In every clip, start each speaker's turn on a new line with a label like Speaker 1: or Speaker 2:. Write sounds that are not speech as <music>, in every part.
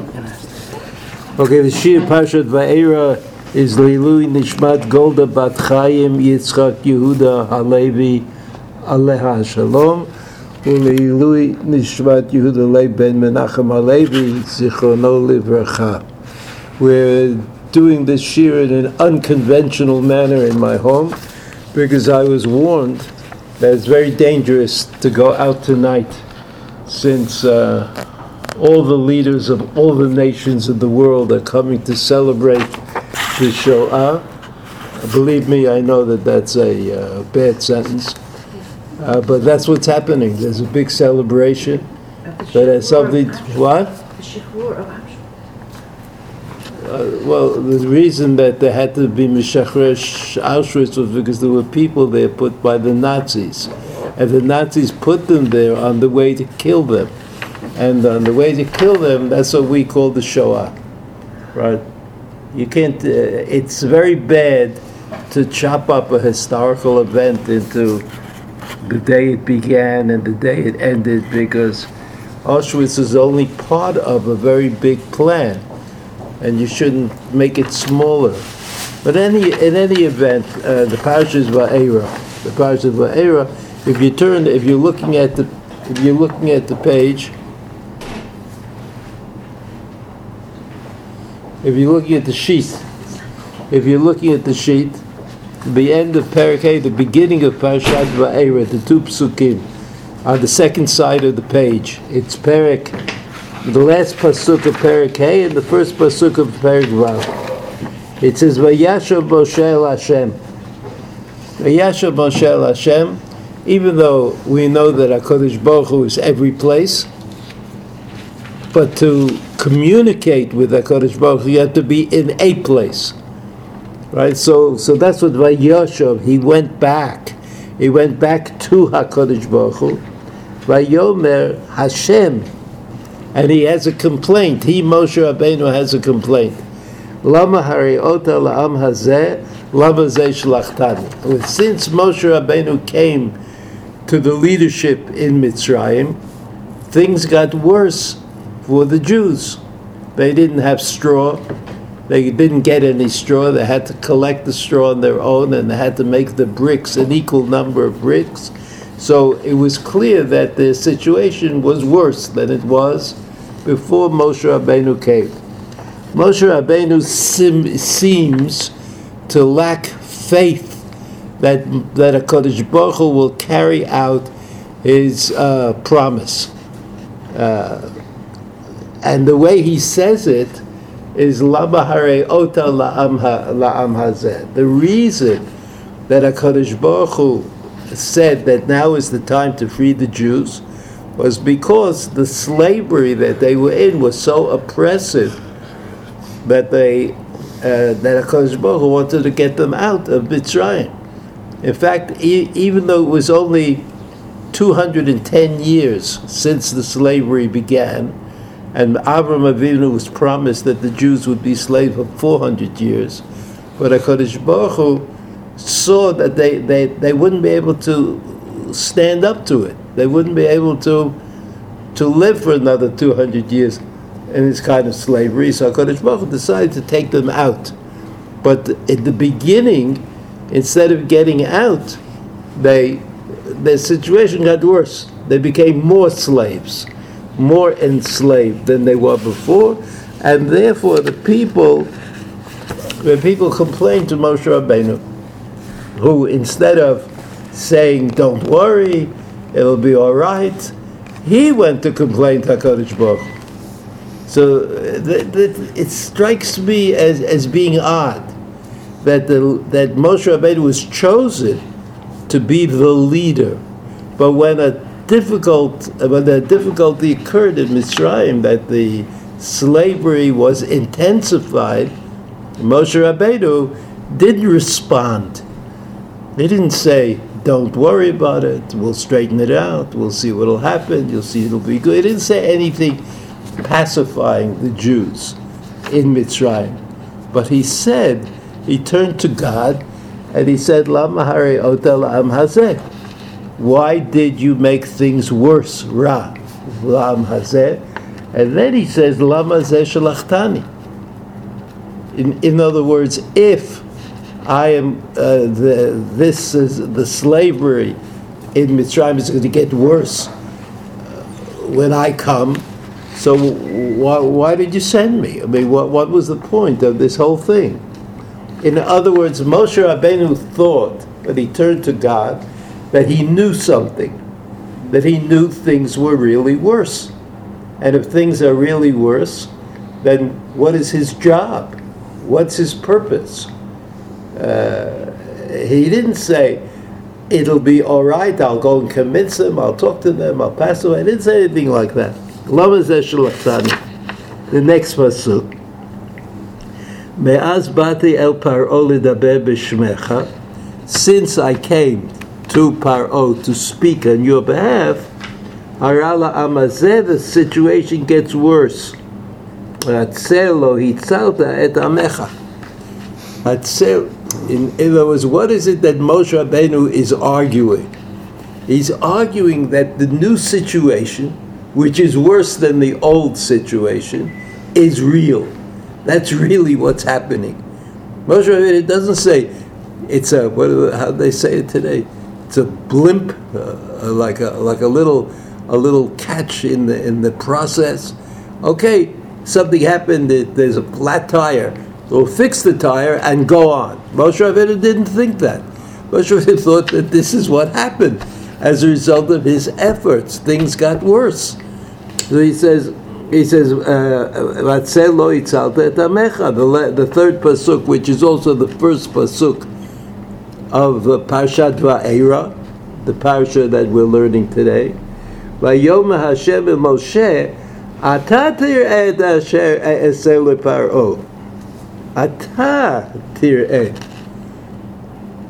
Speaker 1: Okay, the Shir Pashat Va'era is Leilui Nishmat Golda Bat Chaim Yitzchak Yehuda Halevi Aleha Shalom Uleilui Nishmat Yehuda Leib Ben Menachem Halevi Zichrono Livracha. We're doing this Shir in an unconventional manner in my home because I was warned that it's very dangerous to go out tonight since uh, all the leaders of all the nations of the world are coming to celebrate the Shoah. Believe me, I know that that's a uh, bad sentence, uh, but that's what's happening. There's a big celebration. But as something, what?
Speaker 2: The Shihur.
Speaker 1: Uh, well, the reason that there had to be Meshachresh Auschwitz was because there were people there put by the Nazis. And the Nazis put them there on the way to kill them. And on the way to kill them, that's what we call the Shoah. Right? You can't, uh, it's very bad to chop up a historical event into the day it began and the day it ended because Auschwitz is only part of a very big plan and you shouldn't make it smaller. But any in any event, uh, the parasha is Va'era. The parasha is Va'era. If you turn, if you're looking at the, if you're looking at the page, if you're looking at the sheet, if you're looking at the sheet, the end of Parak A, the beginning of Parashat Va'era, the two psukim, on the second side of the page, it's Parak the last pasuk of Perik and the first pasuk of Perik Vav. It says, "Vayashav Moshe Hashem." Vayashav Moshe Hashem. Even though we know that Hakadosh Baruch Hu is every place, but to communicate with Hakadosh Baruch Hu, you have to be in a place, right? So, so that's what Vayashav. He went back. He went back to Hakadosh Baruch Hu. Vayomer Hashem and he has a complaint. He, Moshe Rabbeinu, has a complaint. Lama hari ota la'am hazeh, lama zeh shlachtani. Since Moshe Rabbeinu came to the leadership in Mitzrayim, things got worse for the Jews. They didn't have straw. They didn't get any straw. They had to collect the straw on their own, and they had to make the bricks an equal number of bricks. So it was clear that the situation was worse than it was before Moshe Rabbeinu came. Moshe Rabbeinu sim, seems to lack faith that that a Kodesh Baruch Hu will carry out his uh, promise, uh, and the way he says it is Lama Hare Ota La'am Hazeh. The reason that a Kodesh Baruch Hu said that now is the time to free the Jews was because the slavery that they were in was so oppressive that they uh, that Hakadosh Baruch Hu wanted to get them out of Mitzrayim. In fact, e- even though it was only 210 years since the slavery began, and Avram Avinu was promised that the Jews would be slaves for 400 years, but Hakadosh Baruch Hu saw that they, they, they wouldn't be able to stand up to it. They wouldn't be able to to live for another 200 years in this kind of slavery. So HaKadosh Baruch Hu decided to take them out. But in the beginning, instead of getting out, they their situation got worse. They became more slaves, more enslaved than they were before, and therefore the people, when people complained to Moshe Rabbeinu, who instead of saying, "Don't worry, it'll be all right," he went to complain to Hakadosh Baruch. So th- th- it strikes me as, as being odd that the, that Moshe Rabbeinu was chosen to be the leader, but when a difficult when a difficulty occurred in Mitzrayim, that the slavery was intensified, Moshe Rabbeinu didn't respond. He didn't say, "Don't worry about it. We'll straighten it out. We'll see what'll happen. You'll see it'll be good." He didn't say anything pacifying the Jews in Mitzrayim, but he said he turned to God and he said, "Lama hare otel am hazeh." Why did you make things worse, Ra, Lam hazeh? And then he says, Lama zeh shalchtani. In, in other words, if I am uh, the this is the slavery in Mitzrayim is going to get worse uh, when I come. So why, why did you send me? I mean, what, what was the point of this whole thing? In other words, Moshe Rabbeinu thought that he turned to God that he knew something, that he knew things were really worse. And if things are really worse, then what is his job? What's his purpose? Uh, he didn't say, it'll be all right, I'll go and convince them, I'll talk to them, I'll pass away. I didn't say anything like that. The next pasuk. Me'az bati el paro b'shmecha. Since I came to Paro to speak on your behalf, Harala Amazeh, the situation gets worse. Atzelo hitzalta et amecha. Atzel, in other words, what is it that Moshe Rabbeinu is arguing? He's arguing that the new situation, which is worse than the old situation, is real. That's really what's happening. Moshe Rabbeinu doesn't say it's a what how do they say it today? It's a blimp, uh, like a like a little a little catch in the in the process. Okay, something happened. There's a flat tire. We'll fix the tire and go on. Moshe Rabbeinu didn't think that. Moshe Rabbeinu <laughs> thought that this is what happened as a result of his efforts. Things got worse. So he says, he says, uh, the, the third pasuk, which is also the first pasuk of the Parshat Va'era, the parsha that we're learning today. Vayom Hashem Moshe, Ata tir'eh asher e'eseh leparo. Ata tir'eh.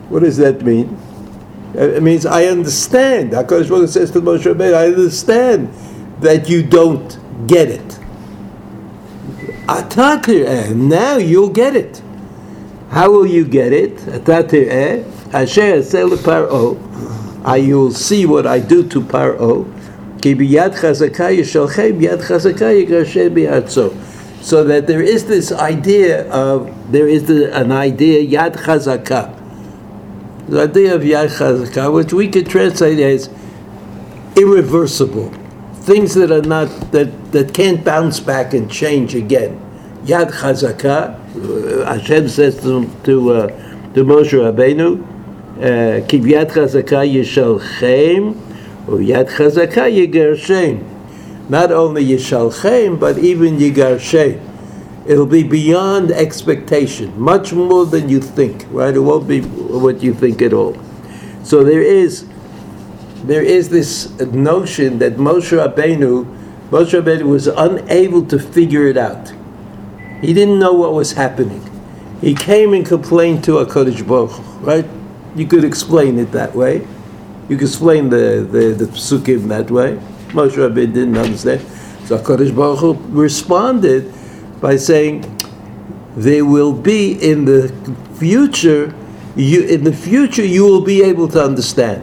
Speaker 1: What does that mean? It means I understand. HaKadosh Baruch says to Moshe Rabbeinu, I understand that you don't get it. Ata tir'eh. Now you'll get it. How will you get it? Asher e'eseh leparo. You'll see what I do to Paro so that there is this idea of there is the, an idea yad chazaka, the idea of yad chazaka, which we could translate as irreversible, things that are not that that can't bounce back and change again. Yad chazaka, Hashem says to to, uh, to Moshe Rabbeinu, uh, kivyad chazaka yishalchem. Yad chazaka yigarshem. Not only yishalchem, but even yigarshem. It'll be beyond expectation, much more than you think. Right? It won't be what you think at all. So there is, there is this notion that Moshe Rabbeinu, Moshe Rabbeinu was unable to figure it out. He didn't know what was happening. He came and complained to Hakadosh Baruch right? You could explain it that way. You could explain the, the, the psukim that way. Moshe Rabbeinu didn't understand. So HaKadosh Baruch Hu responded by saying, there will be in the future, you, in the future you will be able to understand.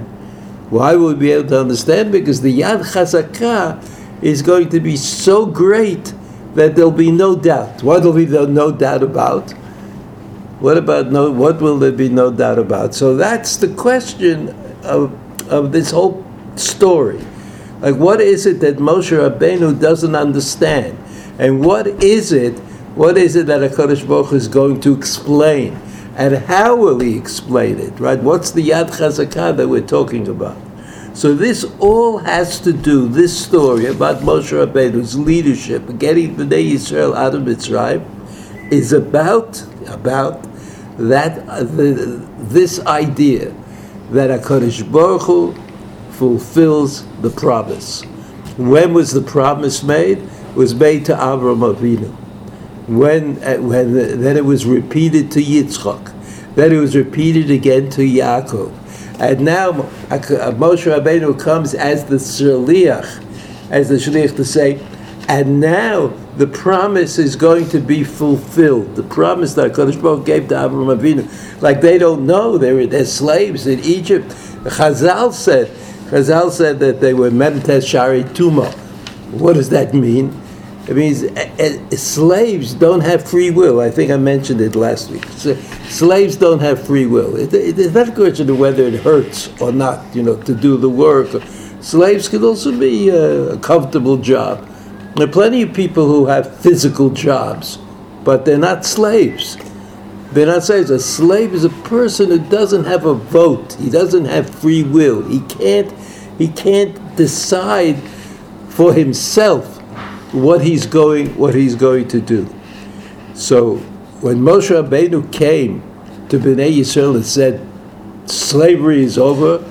Speaker 1: Why will we be able to understand? Because the Yad Chazakah is going to be so great that there'll be no doubt. What will be no doubt about? What about no? What will there be no doubt about? So that's the question of of this whole story. Like, what is it that Moshe Rabbeinu doesn't understand? And what is it, what is it that HaKadosh Baruch is going to explain? And how will he explain it, right? What's the Yad Chazakah that we're talking about? So this all has to do, this story about Moshe Rabbeinu's leadership, getting the Bnei Yisrael out of Mitzrayim, is about, about that, uh, the, this idea that HaKadosh Baruch Hu fulfills the promise. When was the promise made? It was made to Avram Avinu. When, uh, when then it was repeated to Yitzchak. Then it was repeated again to Yaakov. And now Moshe Rabbeinu comes as the shliach, as the shliach to say, and now the promise is going to be fulfilled. The promise that Kodesh Baruch gave to Abraham Avinu, like they don't know, they're, they're slaves in Egypt. Chazal said, Chazal said that they were medites shari tuma. What does that mean? It means uh, uh, slaves don't have free will. I think I mentioned it last week. So, slaves don't have free will. It, it, it's not a question of whether it hurts or not, you know, to do the work. Slaves can also be uh, a comfortable job. There are plenty of people who have physical jobs, but they're not slaves. They're not slaves. A slave is a person who doesn't have a vote. He doesn't have free will. He can't. He can't decide for himself what he's going what he's going to do. So when Moshe Rabbeinu came to Bnei Yisrael and said, slavery is over,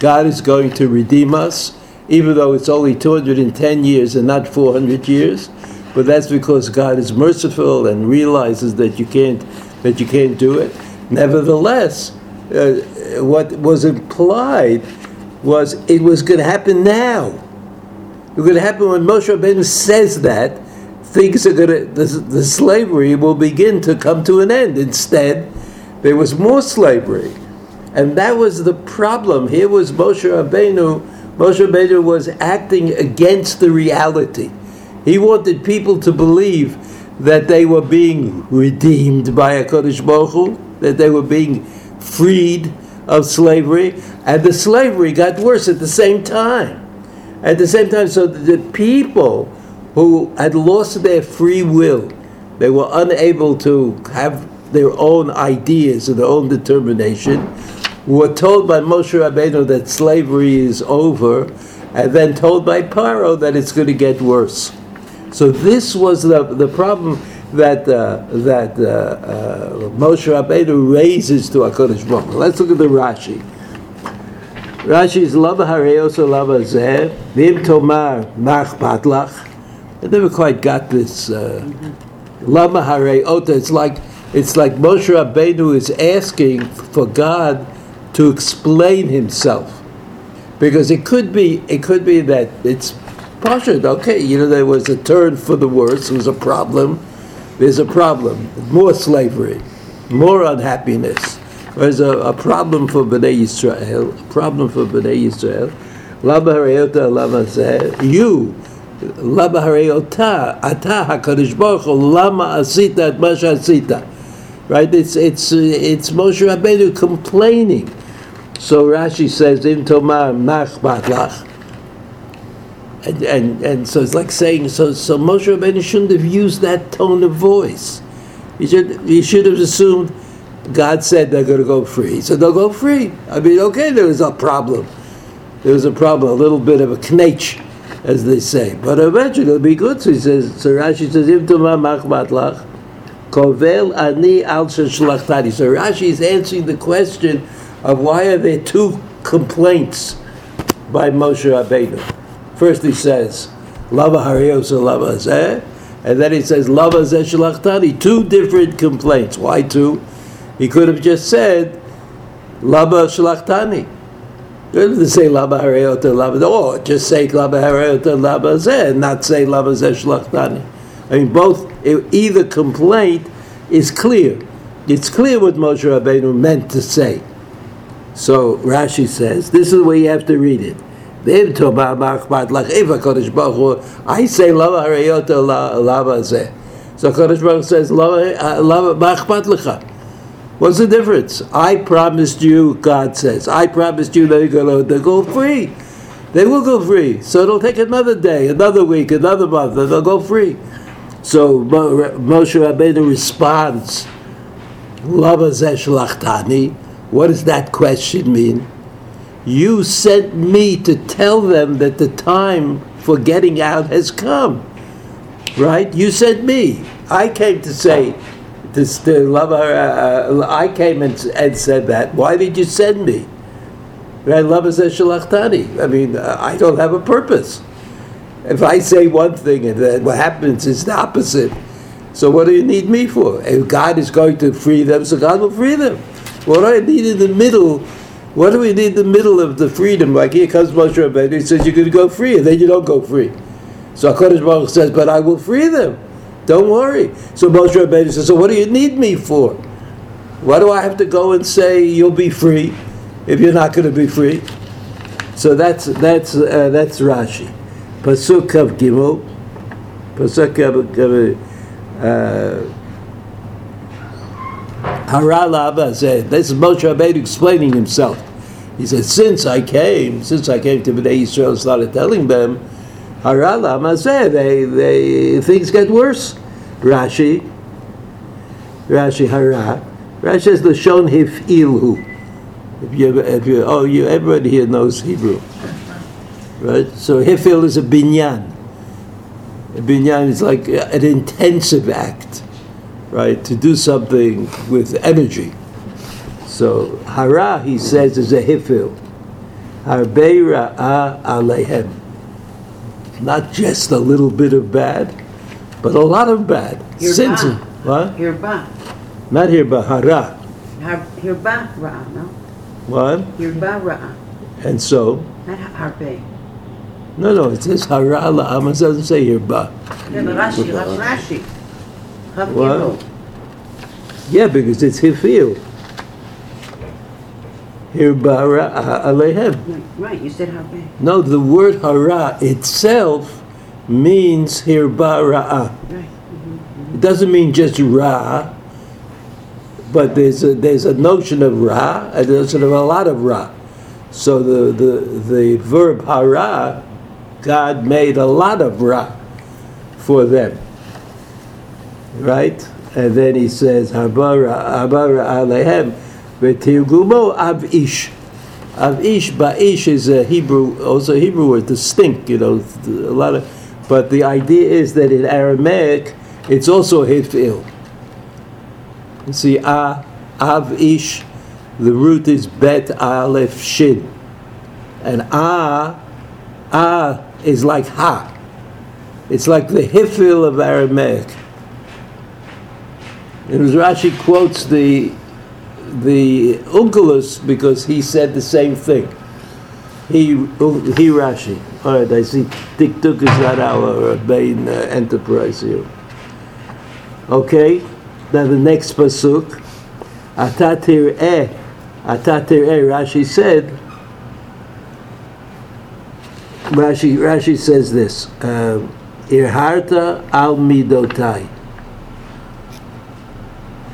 Speaker 1: God is going to redeem us, even though it's only 210 years and not 400 years, but that's because God is merciful and realizes that you can't that you can't do it. Nevertheless, uh, what was implied was it was going to happen now. It's going to happen when Moshe Rabbeinu says that. Things are going to the, the slavery will begin to come to an end. Instead, there was more slavery, and that was the problem. Here was Moshe Rabbeinu. Moshe Rabbeinu was acting against the reality. He wanted people to believe that they were being redeemed by Hakadosh Baruch Hu, that they were being freed of slavery, and the slavery got worse at the same time. At the same time, so the people who had lost their free will, they were unable to have their own ideas and their own determination, were told by Moshe Rabbeinu that slavery is over, and then told by Paro that it's going to get worse. So this was the, the problem that uh, that uh, uh, Moshe Rabbeinu raises to Hakadosh Baruch. Let's look at the Rashi. Rashi's lava hareoso lava zeh vim tomar nach patlach. I never quite got this uh, lama hareota. It's like it's like Moshe Rabbeinu is asking for God to explain Himself, because it could be it could be that it's pashut. Okay, you know there was a turn for the worse. There was a problem. There's a problem. More slavery, more unhappiness there's a, a problem for Bnei Yisrael, a problem for Bnei Yisrael. Lama harayota lama zeh, you, lama harayota, ata HaKadosh Baruch Hu, lama asita at masha asita. Right? It's, it's, it's Moshe Rabbeinu complaining. So Rashi says, in tomar mach lach. And, and, and so it's like saying, so, so Moshe Rabbeinu shouldn't have used that tone of voice. He should, he should have assumed, God said they're going to go free, so they'll go free. I mean, okay, there was a problem. There was a problem, a little bit of a knetch, as they say. But eventually it'll be good. So he says, so Rashi says, Im machmat kovel ani al shlachtani. So Rashi is answering the question of why are there two complaints by Moshe Rabbeinu. First he says, lava hariosa lava zeh, and then he says, lava zeh shlachtani. Two different complaints. Why two? He could have just said, Laba Shlachtani. He didn't say Laba Hareota Laba, oh, or just say Laba Hareota Laba Zeh, and not say Laba Zeh Shlachtani. I mean, both, either complaint is clear. It's clear what Moshe Rabbeinu meant to say. So Rashi says, this is the way you have to read it. I say lava harayota lava zeh. So Kodesh Baruch says lava uh, machpat lecha. What's the difference? I promised you, God says, I promised you they're going to go free. They will go free. So it'll take another day, another week, another month, and they'll go free. So Moshe Rabbeinu responds, Lava Zesh Lachthani, What does that question mean? You sent me to tell them that the time for getting out has come. Right? You sent me. I came to say, to love her. Uh, I came and, and said that. Why did you send me? I love says shalachthani. I mean, uh, I don't have a purpose. If I say one thing and then what happens is the opposite, so what do you need me for? If God is going to free them, so God will free them. What do I need in the middle? What do we need in the middle of the freedom? Like here comes Moshe Rabbeinu, he says you're going to go free, and then you don't go free. So HaKadosh Baruch says, but I will free them. Don't worry. So Moshe Rabbeinu says, so what do you need me for? Why do I have to go and say you'll be free if you're not going to be free? So that's that's uh, that's Rashi. Pasuk of Gimel. Pasuk uh, Harala Abba said, this is Moshe Rabbeinu explaining himself. He said, since I came, since I came to Bnei Israel, started telling them, Harala said, they, they, things get worse. Rashi, Rashi Hara, Rashi says, Lashon Hif'ilhu. If you, if you, oh, you, everybody here knows Hebrew. Right? So Hifil is a binyan. A binyan is like an intensive act right, to do something with energy. So hara, he says, is a hifil. Harbei ra'ah alehem. Not just a little bit of bad, but a lot of bad. Since what?
Speaker 2: Hirba.
Speaker 1: Not hirba, hara.
Speaker 2: Har- Hirba ra'a, no?
Speaker 1: What?
Speaker 2: Hirba ra'a,
Speaker 1: And so,
Speaker 2: not harbe.
Speaker 1: no, no, it says hara la'am. It doesn't say hirba.
Speaker 2: Yeah, but Rashi, Rashi.
Speaker 1: What? Yeah, because it's hifil. Hirba ra'ah alehem.
Speaker 2: Right, you said harbe.
Speaker 1: No, the word hara itself means hirba ra'ah.
Speaker 2: Right. Mm-hmm.
Speaker 1: It doesn't mean just ra, but there's a, there's a notion of ra, and there's a lot of ra. So the, the, the verb hara, God made a lot of ra for them. Right? And then he says, habara, habara alehem, v'tirgumo av ish. Av ish, ba'ish is a Hebrew, also a Hebrew word, to stink, you know, a lot of, but the idea is that in Aramaic, it's also hifil. You see, ah, av ish, the root is bet aleph shin. And ah, ah is like ha. It's like the hifil of Aramaic. And Rashi quotes the the Onkelos because he said the same thing. He he Rashi. All right, I see. Dikduk is not our main uh, enterprise here. Okay, now the next pasuk. Atatir eh, atatir eh. Rashi said. Rashi Rashi says this. um, Irharta al midotai.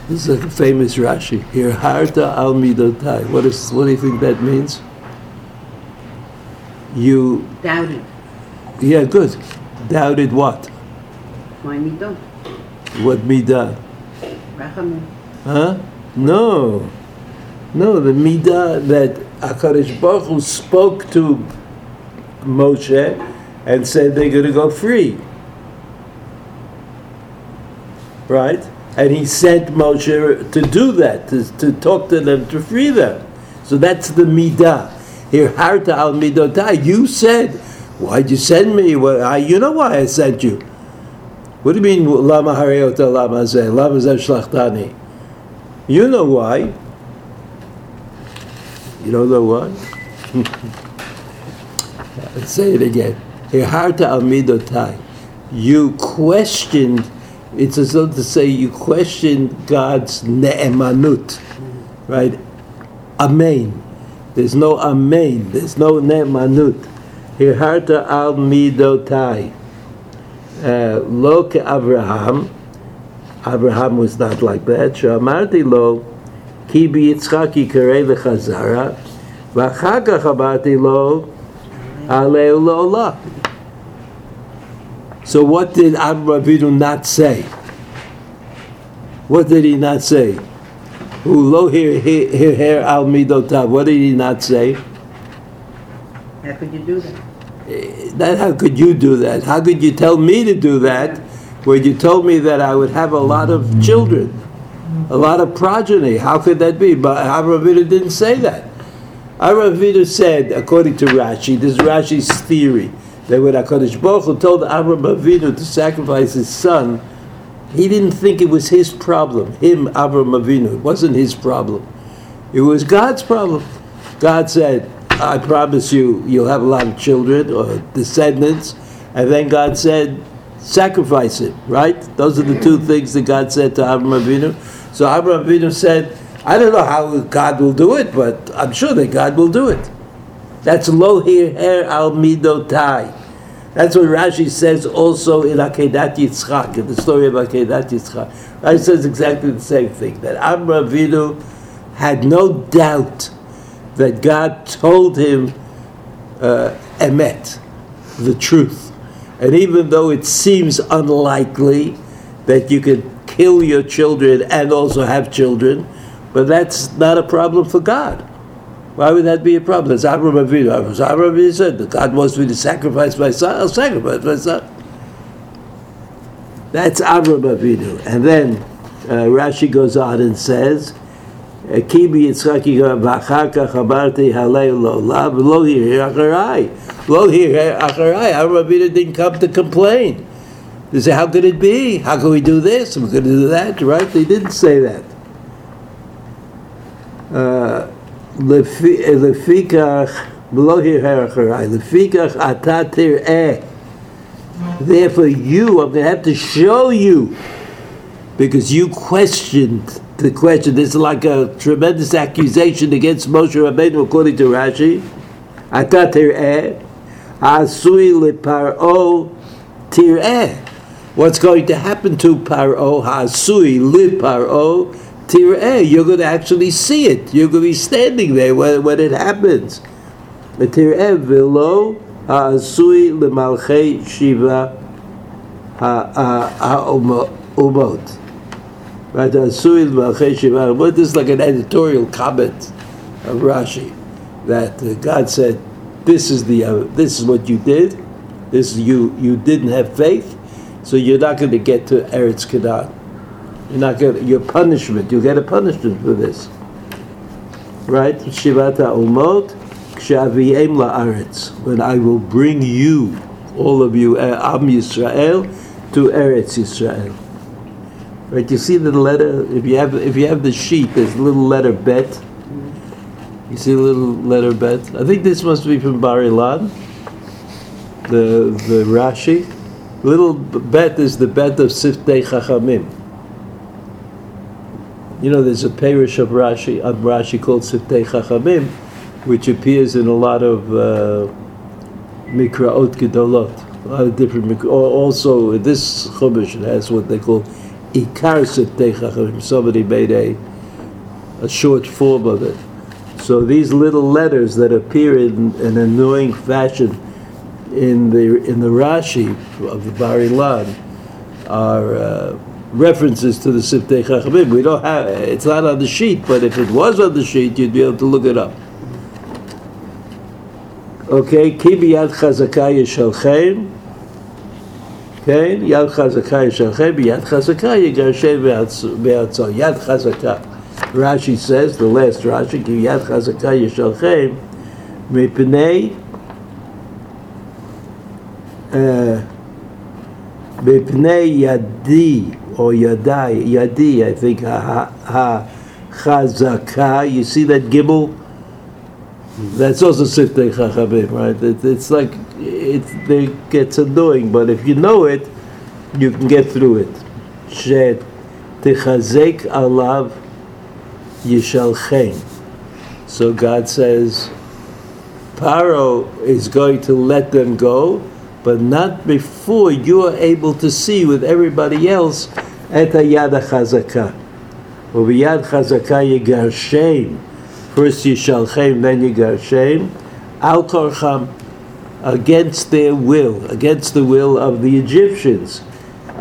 Speaker 1: This is a famous Rashi. Irharta al midotai. What is? What do you think that means? You,
Speaker 2: Doubted.
Speaker 1: yeah, good. Doubted what?
Speaker 2: My midot.
Speaker 1: What midah?
Speaker 2: Rachamim.
Speaker 1: Huh? No, no. The midah that Hakadosh Baruch Hu spoke to Moshe and said they're going to go free. Right? And he sent Moshe to do that, to, to talk to them, to free them. So that's the midah. Here, harta al midotai. You said, why'd you send me? Well, I, you know why I sent you. What do you mean, lama harayota lama? Lama shlachtani? You know why. You don't know why? Let's <laughs> say it again. Hirharta al midotai. You questioned, it's as though to say you questioned God's ne'emanut, right? Amen. There's no amen. There's no ne'emanut. Hirharta al midotai. Uh, Lo ke Abraham. Abraham was not like that. שאמרתי לו, כי ביצחק יקרא לך זרע, ואחר כך אמרתי לו, עלהו לעולה. so what did Abraham Avinu not say? What did he not say? Ulo lo here here here al midotav. What did he not say?
Speaker 2: How could you do that?
Speaker 1: Eh, that how could you do that? How could you tell me to do that when you told me that I would have a lot of children, a lot of progeny? How could that be? But Avinu didn't say that. Avinu said, according to Rashi, this is Rashi's theory, that when Hakadosh Baruch Hu told Avraham Avinu to sacrifice his son, he didn't think it was his problem. Him, Avraham Avinu, it wasn't his problem. It was God's problem. God said, I promise you, you'll have a lot of children or descendants. And then God said, sacrifice it, right? Those are the two things that God said to Abraham Avinu. So Abraham Avinu said, I don't know how God will do it, but I'm sure that God will do it. That's lo her al midotai. That's what Rashi says also in Akedat Yitzchak, in the story of Akedat Yitzchak. Rashi says exactly the same thing, that Amram Avinu had no doubt that God told him uh, emet, the truth. And even though it seems unlikely that you could kill your children and also have children, but that's not a problem for God. Why would that be a problem? It's Abraham Avinu. Abraham Avinu said that God wants me to sacrifice my son. I'll sacrifice my son. That's Abraham Avinu. And then uh, Rashi goes on and says, כי ביצחקי ואחר כך אמרתי הלל לעולם ולא הרהר אחריי. לא הרהר אחריי. Abraham Avinu didn't come to complain. They say, how could it be? How can we do this? We're going to do that, right? They didn't say that. Uh, לפי- לפיכך, ולא הרהר אחריי, לפיכך אתה תראה. Therefore you, I'm going to have to show you, because you questioned the question. This is like a tremendous accusation against Moshe Rabbeinu, according to Rashi. אתה תראה, העשוי לפרעה תראה. What's going to happen to Paro, Hasui, li Paro, Tireh? You're going to actually see it. You're going to be standing there when, when it happens. Tireh velo Hasui lemalchei shiva ha'umot. Right, Hasui lemalchei shiva ha'umot. This is like an editorial comment of Rashi that uh, God said, "This is the uh, this is what you did. This is you you didn't have faith." So you're not going to get to Eretz Canaan. You're not going. Your punishment. You get a punishment for this, right? Shivata umot kshaviem laaretz. When I will bring you, all of you, uh, Am Yisrael, to Eretz Yisrael. Right? You see the letter. If you have if you have the sheet, there's a little letter bet. You see a little letter bet. I think this must be from Bar Ilan. The the Rashi. Little bet is the bet of Siftei Chachamim. You know, there's a parish of Rashi, of Rashi called Siftei Chachamim, which appears in a lot of uh, Mikraot Gedolot, a lot of different. Also, this Chumash has what they call Ikar Siftei Chachamim. Somebody made a, a short form of it. So these little letters that appear in an annoying fashion in the in the Rashi of the Bar Ilan are uh, references to the Siftei Chachamim. We don't have it's not on the sheet, but if it was on the sheet, you'd be able to look it up. Okay, ki biyad chazaka yishalchem. Okay, yad chazaka yishalchem, biyad chazaka yigarshem be'atzo. Yad chazaka. Rashi says, the last Rashi, ki yad chazaka yishalchem, mipnei מפני ידי or yadai, yadi, I think, ha, ha, chazaka. You see that Gibul? That's also siftei chachamim, right? It, it's like it, it gets annoying, but if you know it, you can get through it. Shet techazek alav yishalchem. So God says, Paro is going to let them go, but not before you are able to see with everybody else את היד החזקה. וביד חזקה יגרשם. First ישלחם, then יגרשם. על כורחם, against their will, against the will of the Egyptians.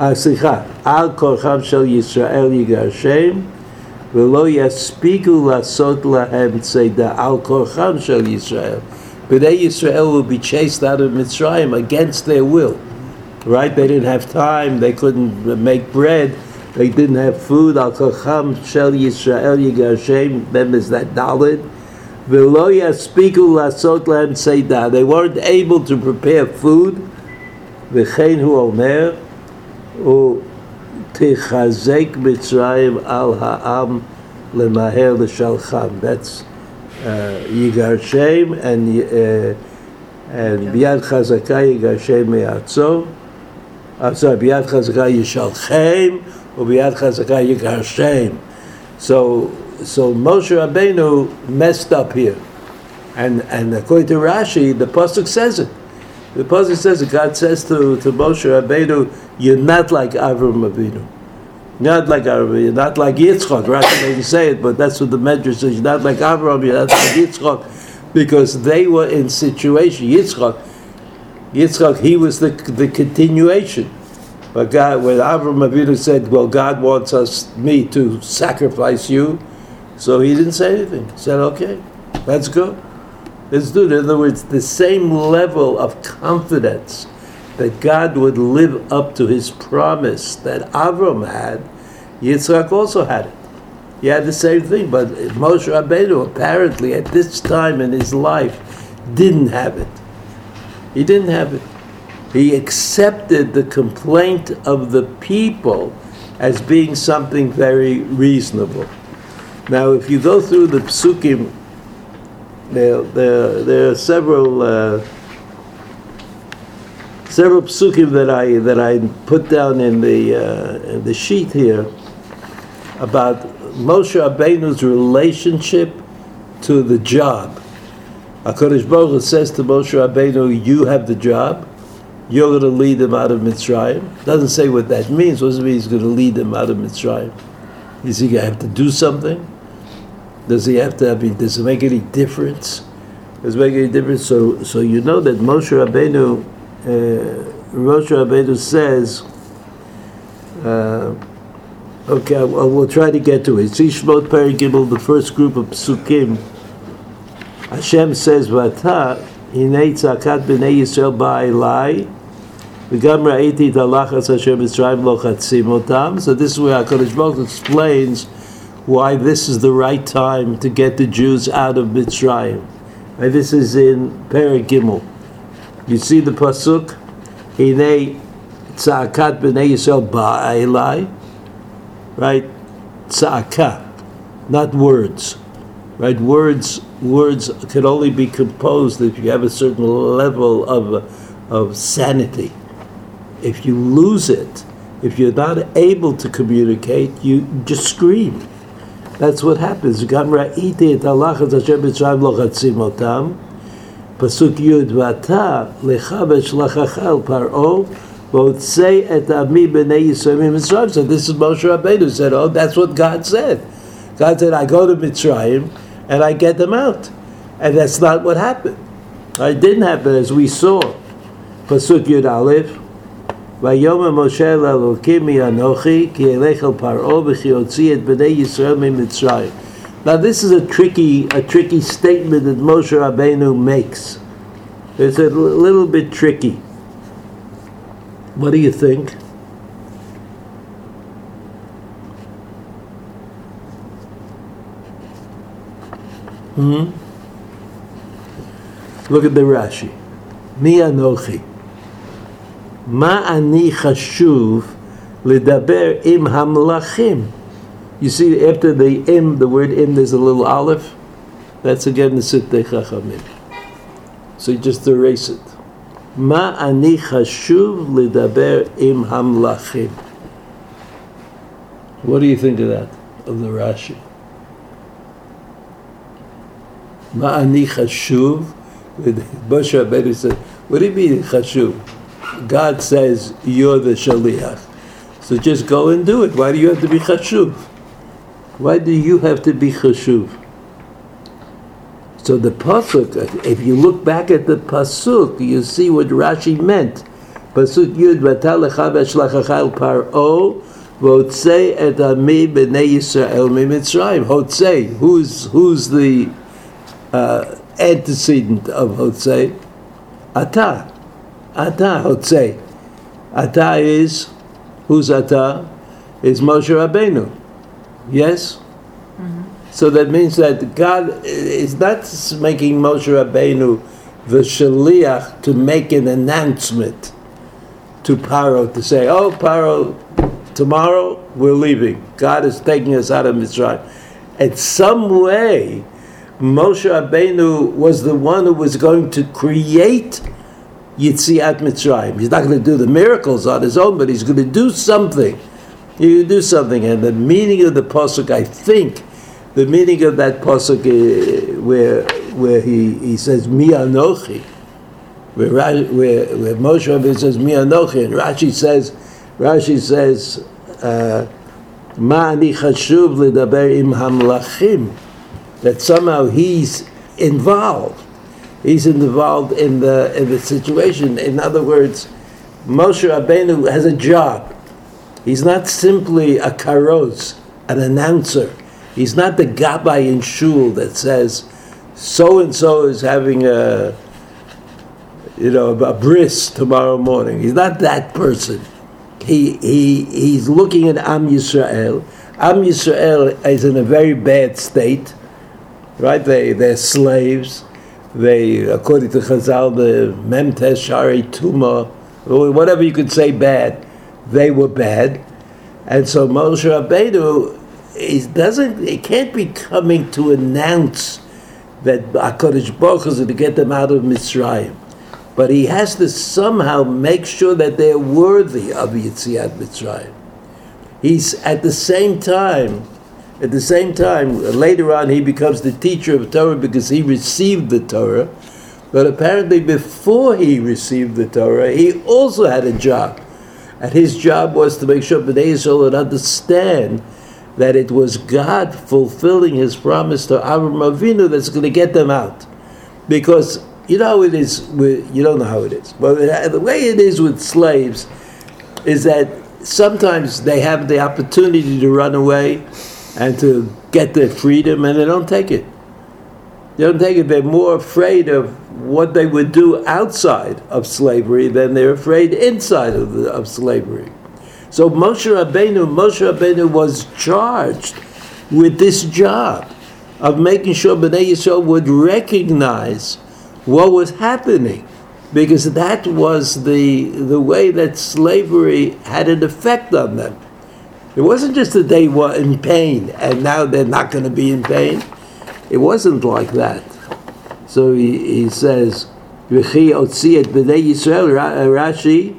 Speaker 1: אה, סליחה, על כורחם של ישראל יגרשם, ולא יספיקו לעשות להם צידה על כורחם של ישראל. Bnei Yisrael will be chased out of Mitzrayim against their will. Right? They didn't have time, they couldn't make bread, they didn't have food. Al Chacham Shel Yisrael Yigashem, them is that Dalit. V'lo yaspiku lasot lahem seidah. They weren't able to prepare food. V'chein hu omer, u tichazek Mitzrayim al ha'am lemaher l'shalcham. That's uh, Yigarshem and uh, and Biyad Chazaka Yigarshem Me'atzo. I'm sorry, Biyad Yishalchem or Biyad Chazaka Yigarshem. So so Moshe Rabbeinu messed up here, and and according to Rashi, the pasuk says it The pasuk says that God says to, to Moshe Rabbeinu, "You're not like Avram Avinu. Not like Avram. You're not like Yitzchak." Right? They say it, but that's what the Medrash says. You're not like Avram. You're not like Yitzchak, because they were in situation. Yitzchak, Yitzchak, he was the the continuation. But God, when Avram Avinu said, "Well, God wants us me to sacrifice you," so he didn't say anything. He said, "Okay, let's go." Let's do it. In other words, the same level of confidence that God would live up to his promise that Avram had, Yitzchak also had it. He had the same thing, but Moshe Rabbeinu apparently at this time in his life didn't have it. He didn't have it. He accepted the complaint of the people as being something very reasonable. Now, if you go through the psukim there, there, there are several uh, several psukim that I that I put down in the uh, in the sheet here about Moshe Rabbeinu's relationship to the job. Hakadosh Baruch Hu says to Moshe Rabbeinu, "You have the job. You're going to lead them out of Mitzrayim." Doesn't say what that means. What does it mean? He's going to lead them out of Mitzrayim. Is he going to have to do something? Does he have to? I mean, does it make any difference? Does it make any difference? So, so you know that Moshe Rabbeinu, uh, Moshe Rabbeinu says, uh, okay, I, I will try to get to it. See Shmot Peri the first group of psukim. Hashem says, "Vata hinei tzakat b'nei Yisrael ba'elai." וגם ראיתי את הלחץ אשר מצרים לוחצים אותם. So this is where HaKadosh Baruch Hu explains why this is the right time to get the Jews out of Mitzrayim. And this is in Perek Gimel. You see the pasuk, "Hinei tzaakat b'nei Yisrael ba'elai," right? Tzaaka, not words, right? Words words can only be composed if you have a certain level of of sanity. If you lose it, if you're not able to communicate, you just scream. That's what happens. Gam ra'iti et Allah et Hashem lo chatzim otam. Pasuk Yud v'ata lecha v'shlachach el paro v'otzei et ami b'nei Yisrael mitzrayim. So this is Moshe Rabbeinu said, oh, that's what God said. God said, I go to Mitzrayim and I get them out. And that's not what happened. It didn't happen as we saw. Pasuk Yud Aleph, ויאמר משה לאלוקים מי אנוכי כי אלך אל פרעה וכי הוציא את בני ישראל ממצרים. Now this is a tricky, a tricky statement that Moshe Rabbeinu makes. It's a little bit tricky. What do you think? Hmm? Look at the Rashi. Mi anochi. Ma ani chashuv lidaber im hamlachim. You see, after the im, the word im, there's a little aleph. That's again the siftei chachamim. So you just erase it. Ma ani chashuv lidaber im hamlachim. What do you think of that, of the Rashi? מה אני חשוב? Moshe Rabbeinu said, what do you mean חשוב? God says you're the shaliach. So just go and do it. Why do you have to be chashuv? Why do you have to be chashuv? So the pasuk, if you look back at the pasuk, you see what Rashi meant. Pasuk Yud v'talecha v'shlachachal paro v'otzei et ami b'nei Yisrael mitzrayim. Hotzei, who's who's the uh, antecedent of Hotzei? Atah. Ata Hotzei. Ata is, who's Ata? Is Moshe Rabbeinu. Yes? Mm-hmm. So that means that God is not making Moshe Rabbeinu the shaliach to make an announcement to Paro to say, "Oh, Paro, tomorrow we're leaving. God is taking us out of Mitzrayim." In some way, Moshe Rabbeinu was the one who was going to create Yitziat Mitzrayim. He's not going to do the miracles on his own, but he's going to do something. You do something, and the meaning of the pasuk, I think, the meaning of that pasuk uh, where where he, he says Mi Anochi, where, where, where Moshe Rabbeinu says, Mi Anochi, and Rashi says, Rashi says, uh, Ma ani chashuv ledaber im hamlachim, that somehow he's involved. He's involved in the, in the situation. In other words, Moshe Rabbeinu has a job. He's not simply a karoz, an announcer. He's not the gabbai in shul that says, so and so is having a, you know, a bris tomorrow morning. He's not that person. He, he, he's looking at Am Yisrael. Am Yisrael is in a very bad state, right? They, they're slaves. They, according to Chazal, the Memtes Shari Tuma, whatever you could say bad, they were bad. And so Moshe Rabbeinu he doesn't, he can't be coming to announce that HaKadosh Baruch is to get them out of Mitzrayim. But he has to somehow make sure that they're worthy of Yitziat Mitzrayim. He's at the same time, at the same time, later on he becomes the teacher of Torah because he received the Torah. But apparently before he received the Torah, he also had a job. And his job was to make sure Bnei Yisrael would understand that it was God fulfilling his promise to Avram Avinu that's going to get them out. Because you know how it is with, you don't know how it is. But the way it is with slaves is that sometimes they have the opportunity to run away and to get their freedom and they don't take it. They don't take it. They're more afraid of what they would do outside of slavery than they're afraid inside of, the, of slavery. So Moshe Rabbeinu, Moshe Rabbeinu was charged with this job of making sure Bnei Yisrael would recognize what was happening, because that was the the way that slavery had an effect on them. It wasn't just that they were in pain and now they're not going to be in pain. It wasn't like that. So he, he says, "V'chi otzi et b'nei Yisrael." Uh, Rashi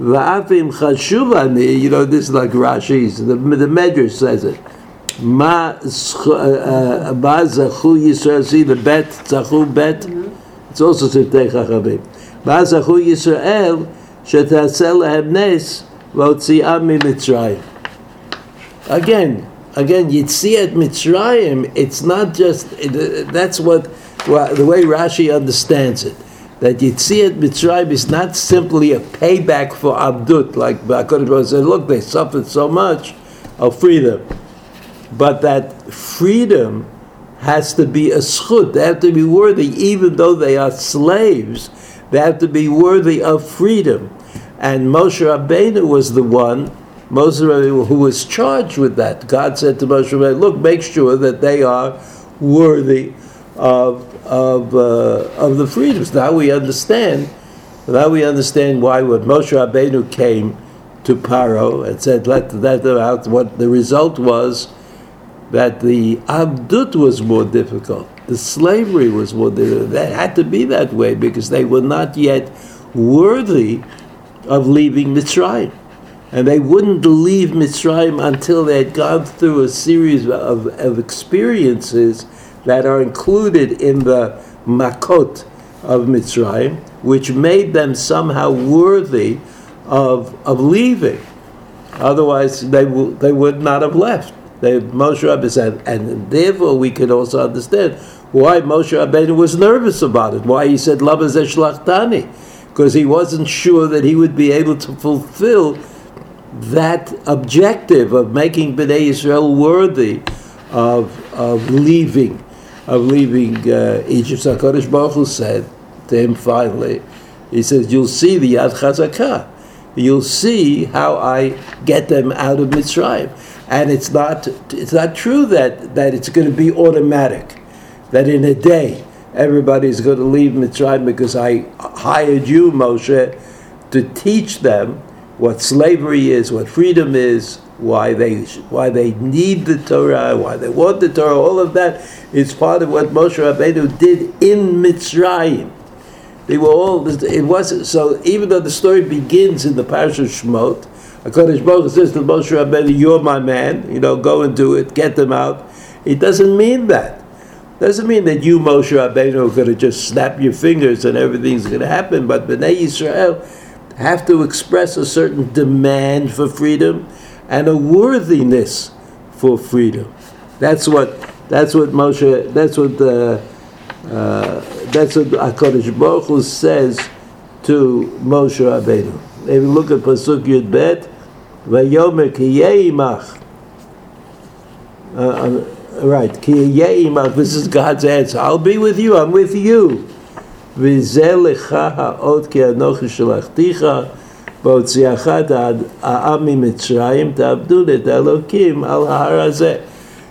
Speaker 1: Va'afim chashuvani, you know, this is like Rashi's, the, the Medrash says it. Uh, uh, ma zachu Yisrael, see the bet, zachu bet, mm-hmm. it's also Siftei Chachamim. Ma zachu Yisrael, shetasel lehem nes, v'otzi'am mi Mitzrayim. Again, again, Yitziat Mitzrayim, it's not just, that's what, the way Rashi understands it that Yitziat Mitzrayim is not simply a payback for Abdut, like HaKadosh said, look, they suffered so much, I'll free them. But that freedom has to be a schut, they have to be worthy, even though they are slaves, they have to be worthy of freedom. And Moshe Rabbeinu was the one, Moshe Rabbeinu, who was charged with that. God said to Moshe Rabbeinu, look, make sure that they are worthy of of, uh, of the freedoms. Now we understand. Now we understand why when Moshe Rabbeinu came to Paro and said, "Let that out," what the result was that the abdut was more difficult. The slavery was more difficult. That had to be that way because they were not yet worthy of leaving Mitzrayim. And they wouldn't leave Mitzrayim until they had gone through a series of, of experiences that are included in the makot of Mitzrayim, which made them somehow worthy of, of leaving. Otherwise, they, w- they would not have left. They, Moshe Rabbeinu said, and therefore we can also understand why Moshe Rabbeinu was nervous about it, why he said, Lama zeh shlachtani, because he wasn't sure that he would be able to fulfill that objective of making Bnei Israel worthy of, of leaving of leaving uh, Egypt. HaKadosh Baruch Hu said to him finally, he says, you'll see the Yad Chazakah. You'll see how I get them out of Mitzrayim. And it's not, it's not true that, that it's going to be automatic, that in a day everybody's going to leave Mitzrayim because I hired you, Moshe, to teach them what slavery is, what freedom is, why they why they need the Torah, why they want the Torah, all of that is part of what Moshe Rabbeinu did in Mitzrayim. They were all. It wasn't so. Even though the story begins in the Parsha Shmot, Hakadosh Baruch says to Moshe Rabbeinu, "You're my man. You know, go and do it. Get them out." It doesn't mean that. Doesn't mean that you, Moshe Rabbeinu, are going to just snap your fingers and everything's going to happen, but Bnei Yisrael have to express a certain demand for freedom and a worthiness for freedom. That's what that's what Moshe. That's what the uh, that's what Hakadosh Baruch Hu says to Moshe Rabbeinu. If you look at pasuk Yud Bet, Vayomer ki yeimach. Uh, uh, right, ki yeimach. This is God's answer. I'll be with you. I'm with you. וזה לך האות כי אנוכי שלחתיך בהוציאך את העם ממצרים תעבדו את האלוקים על ההר הזה.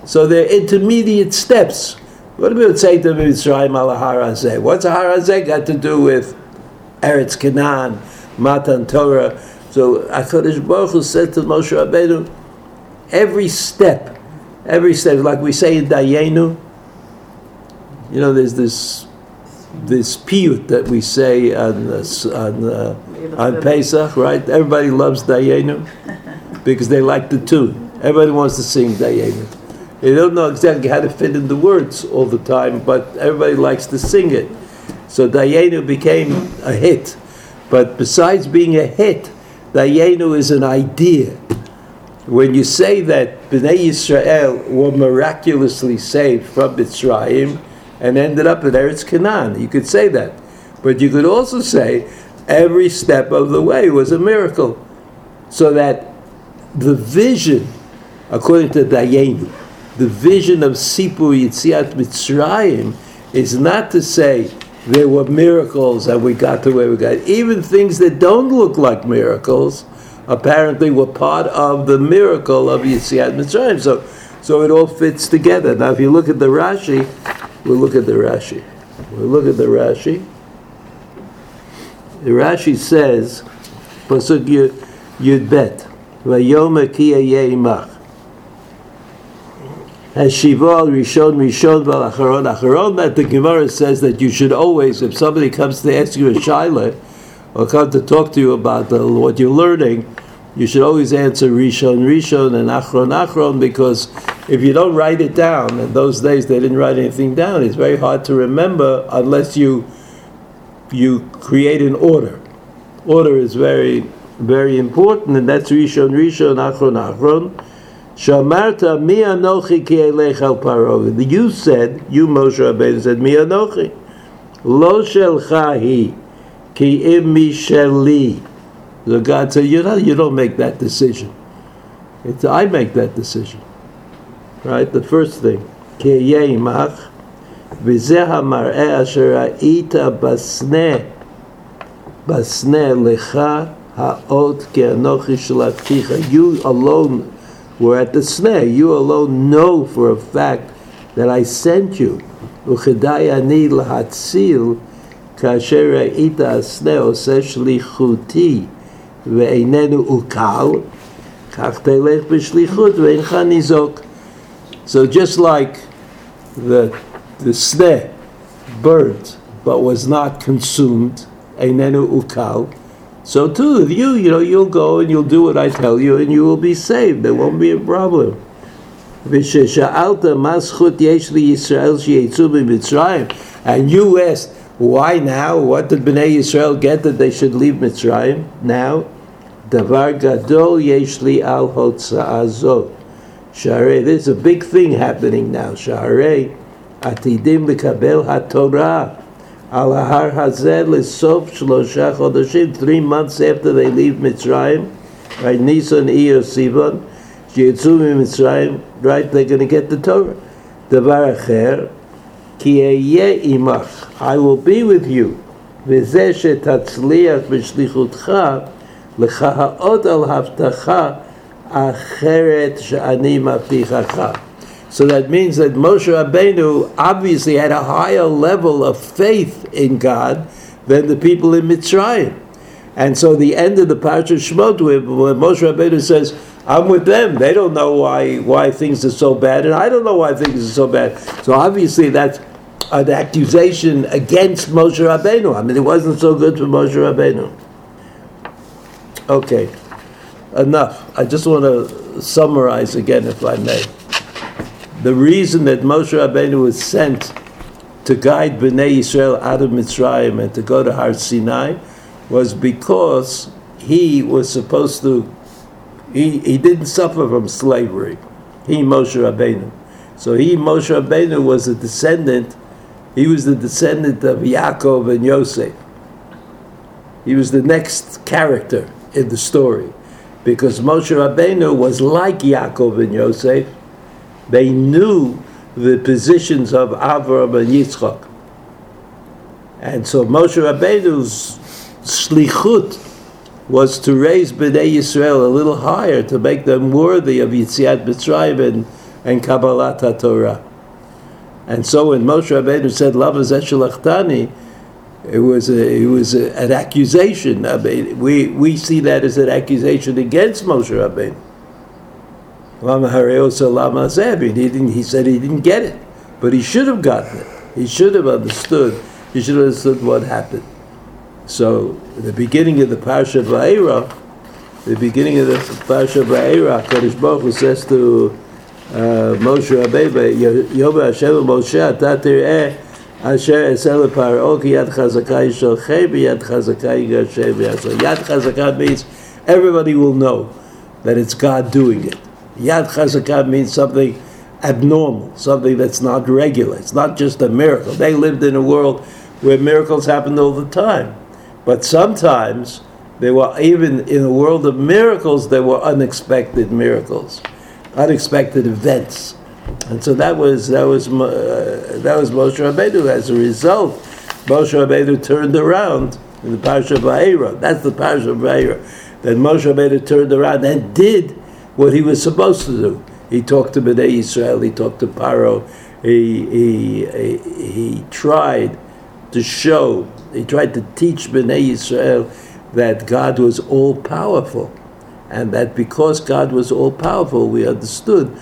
Speaker 1: So they're intermediate steps. What do we say to Mitzrayim al Har Hazeh? What's a Har Hazeh got to do with Eretz Canaan, Matan Torah? So HaKadosh Baruch Hu said to Moshe Rabbeinu, every step, every step, like we say in Dayenu, you know, there's this this piyut that we say on on, uh, on Pesach, right? Everybody loves Dayenu <laughs> because they like the tune. Everybody wants to sing Dayenu. They don't know exactly how to fit in the words all the time, but everybody likes to sing it. So Dayenu became a hit. But besides being a hit, Dayenu is an idea. When you say that Bnei Yisrael were miraculously saved from Mitzrayim, and ended up at Eretz Canaan. You could say that. But you could also say every step of the way was a miracle. So that the vision, according to Dayenu, the vision of Sipur Yitziat Mitzrayim is not to say there were miracles and we got to where we got. Even things that don't look like miracles apparently were part of the miracle of Yitziat Mitzrayim. So, so it all fits together. Now, if you look at the Rashi, We'll look at the Rashi. We'll look at the Rashi. The Rashi says, Pasuk Yud Bet, Vayoma ki yeimach. Hashiva Rishon Rishon Val Acharon Acharon. That the Gemara says that you should always, if somebody comes to ask you a shaila or come to talk to you about the, what you're learning, you should always answer Rishon Rishon and Achron Achron because if you don't write it down, in those days they didn't write anything down, it's very hard to remember unless you you create an order. Order is very, very important, and that's Rishon Rishon Achron Achron. Shamarta mi anochi ki elech al. You said, you Moshe Rabbeinu said, mi anochi. Lo shelcha hi ki im mi sheli. So God said, you know, you don't make that decision. It's I make that decision Right? The first thing. כי יהיה עמך, וזה המראה אשר ראית בסנה, בסנה לך האות כי אנוכי שלחתיך. You alone were at the snare. You alone know for a fact that I sent you. וכדאי אני להציל כאשר ראית הסנה עושה שליחותי ואיננו עוקל, כך תלך בשליחות ואינך ניזוק. So just like the, the sneh burnt but was not consumed, einenu ukal, so too if you, you know, you'll go and you'll do what I tell you and you will be saved. There won't be a problem. And you asked, why now? What did Bnei Yisrael get that they should leave Mitzrayim now? Davar gadol yesh li al hotza'ah Share, there's a big thing happening now. Share, atidim lekabel haTorah al har hazeh lesof shlosha chodeshim. Three months after they leave Mitzrayim, right? Nissan, Iyar, Sivan, Jitzumim, Mitzrayim, right? They're going to get the Torah. Devar acher, ki imach. I will be with you. V'zeh she tatzliach v'shlichutcha lecha ha'od al haftacha. Acheret Maptichacha. So that means that Moshe Rabbeinu obviously had a higher level of faith in God than the people in Mitzrayim. And so the end of the Parsha Shemot, where Moshe Rabbeinu says, I'm with them. They don't know why why things are so bad, and I don't know why things are so bad. So obviously that's an accusation against Moshe Rabbeinu. I mean, it wasn't so good for Moshe Rabbeinu. Okay enough. I just want to summarize again, if I may. the reason that Moshe Rabbeinu was sent to guide Bnei Yisrael out of Mitzrayim and to go to Har Sinai was because he was supposed to, he, he didn't suffer from slavery. He, Moshe Rabbeinu. So he, Moshe Rabbeinu, was a descendant, he was the descendant of Yaakov and Yosef. He was the next character in the story because Moshe Rabbeinu was like Yaakov and Yosef. They knew the positions of Avram and Yitzchak. And so Moshe Rabbeinu's slichut was to raise Bnei Yisrael a little higher to make them worthy of Yitziat Mitzrayim and, and Kabbalat. And so when Moshe Rabbeinu said, Lama Zeshulachtani, it was a, it was a, an accusation. I mean, we, we see that as an accusation against Moshe Rabbeinu. Lama Zeh. He didn't. He said he didn't get it, but he should have gotten it. He should have understood. He should have understood what happened. So the beginning of the Parsha Va'era, the beginning of the Parsha Va'era, Kodesh Baruch Hu says to uh, Moshe Rabbeinu, Yoba Hashem Moshe, Ata Tir'eh Asher Esel Paro oh, Ki Yad Chazaka Yishalchei Yad Chazaka Yigashem Yasol. Yad Chazaka means everybody will know that it's God doing it. Yad Chazaka means something abnormal, something that's not regular. It's not just a miracle. They lived in a world where miracles happened all the time. But sometimes there were even in a world of miracles there were unexpected miracles, unexpected events, and so that was that was uh, that was Moshe Rabbeinu. As a result, Moshe Rabbeinu turned around in the Parsha of Va'era. That's the Parsha of Va'era. That Moshe Rabbeinu turned around and did what he was supposed to do. He talked to Bnei Israel. He talked to Paro. He, he, he, he tried to show, he tried to teach Bnei Israel that God was all powerful. And that because God was all powerful, we understood,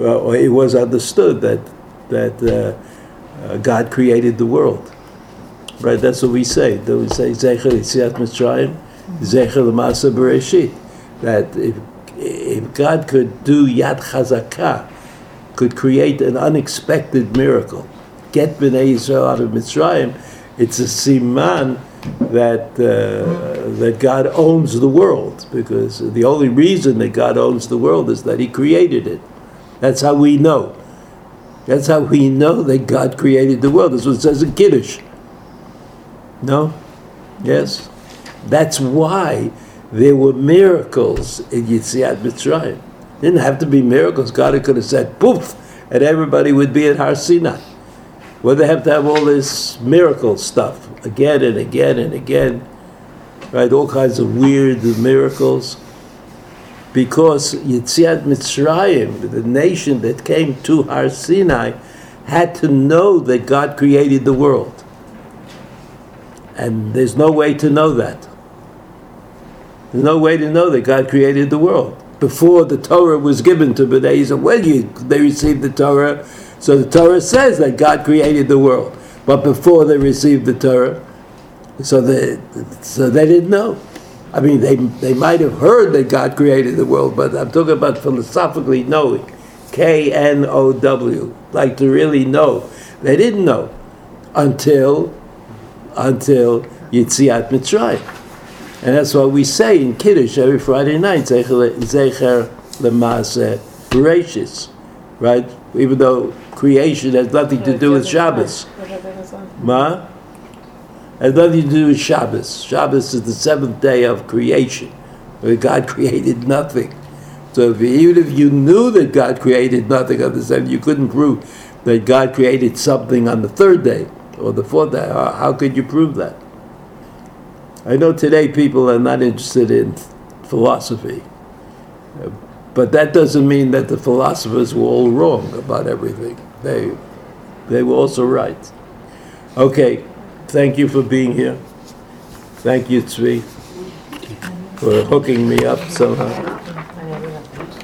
Speaker 1: uh, it was understood that, that uh, uh, God created the world. Right? That's what we say. That we say, Zecher Yitziat Mitzrayim, Zecher L'Masa Bereshit. That if if God could do Yad Chazakah, could create an unexpected miracle, get Bnei Israel out of Mitzrayim, it's a siman that uh, that God owns the world because the only reason that God owns the world is that He created it. That's how we know. That's how we know that God created the world. That's what it says in Kiddush. No? Yes? That's why there were miracles in Yitziat Mitzrayim. Didn't have to be miracles. God could have said, poof, and everybody would be at Har Sinai. Well, they have to have all this miracle stuff again and again and again, right? All kinds of weird miracles. Because Yitziat Mitzrayim, the nation that came to Har Sinai, had to know that God created the world. And there's no way to know that. There's no way to know that God created the world. Before the Torah was given to Bnei Yisrael, when you, they received the Torah, so the Torah says that God created the world. But before they received the Torah, so they, so they didn't know. I mean, they, they might have heard that God created the world, but I'm talking about philosophically knowing. K N O W, like to really know. They didn't know until until Yitziat Mitzrayim. And that's why we say in Kiddush every Friday night, Zecher Lemase Bereshis, right? Even though creation has nothing to do with Shabbos. Ma? Has nothing to do with Shabbos. Shabbos is the seventh day of creation, where God <laughs> created nothing. So if, even if you knew that God created nothing on the seventh, you couldn't prove that God created something on the third day or the fourth day. How, could you prove that? I know today people are not interested in philosophy, but that doesn't mean that the philosophers were all wrong about everything. They, they were also right. Okay, thank you for being here. Thank you, Tzvi, for hooking me up somehow.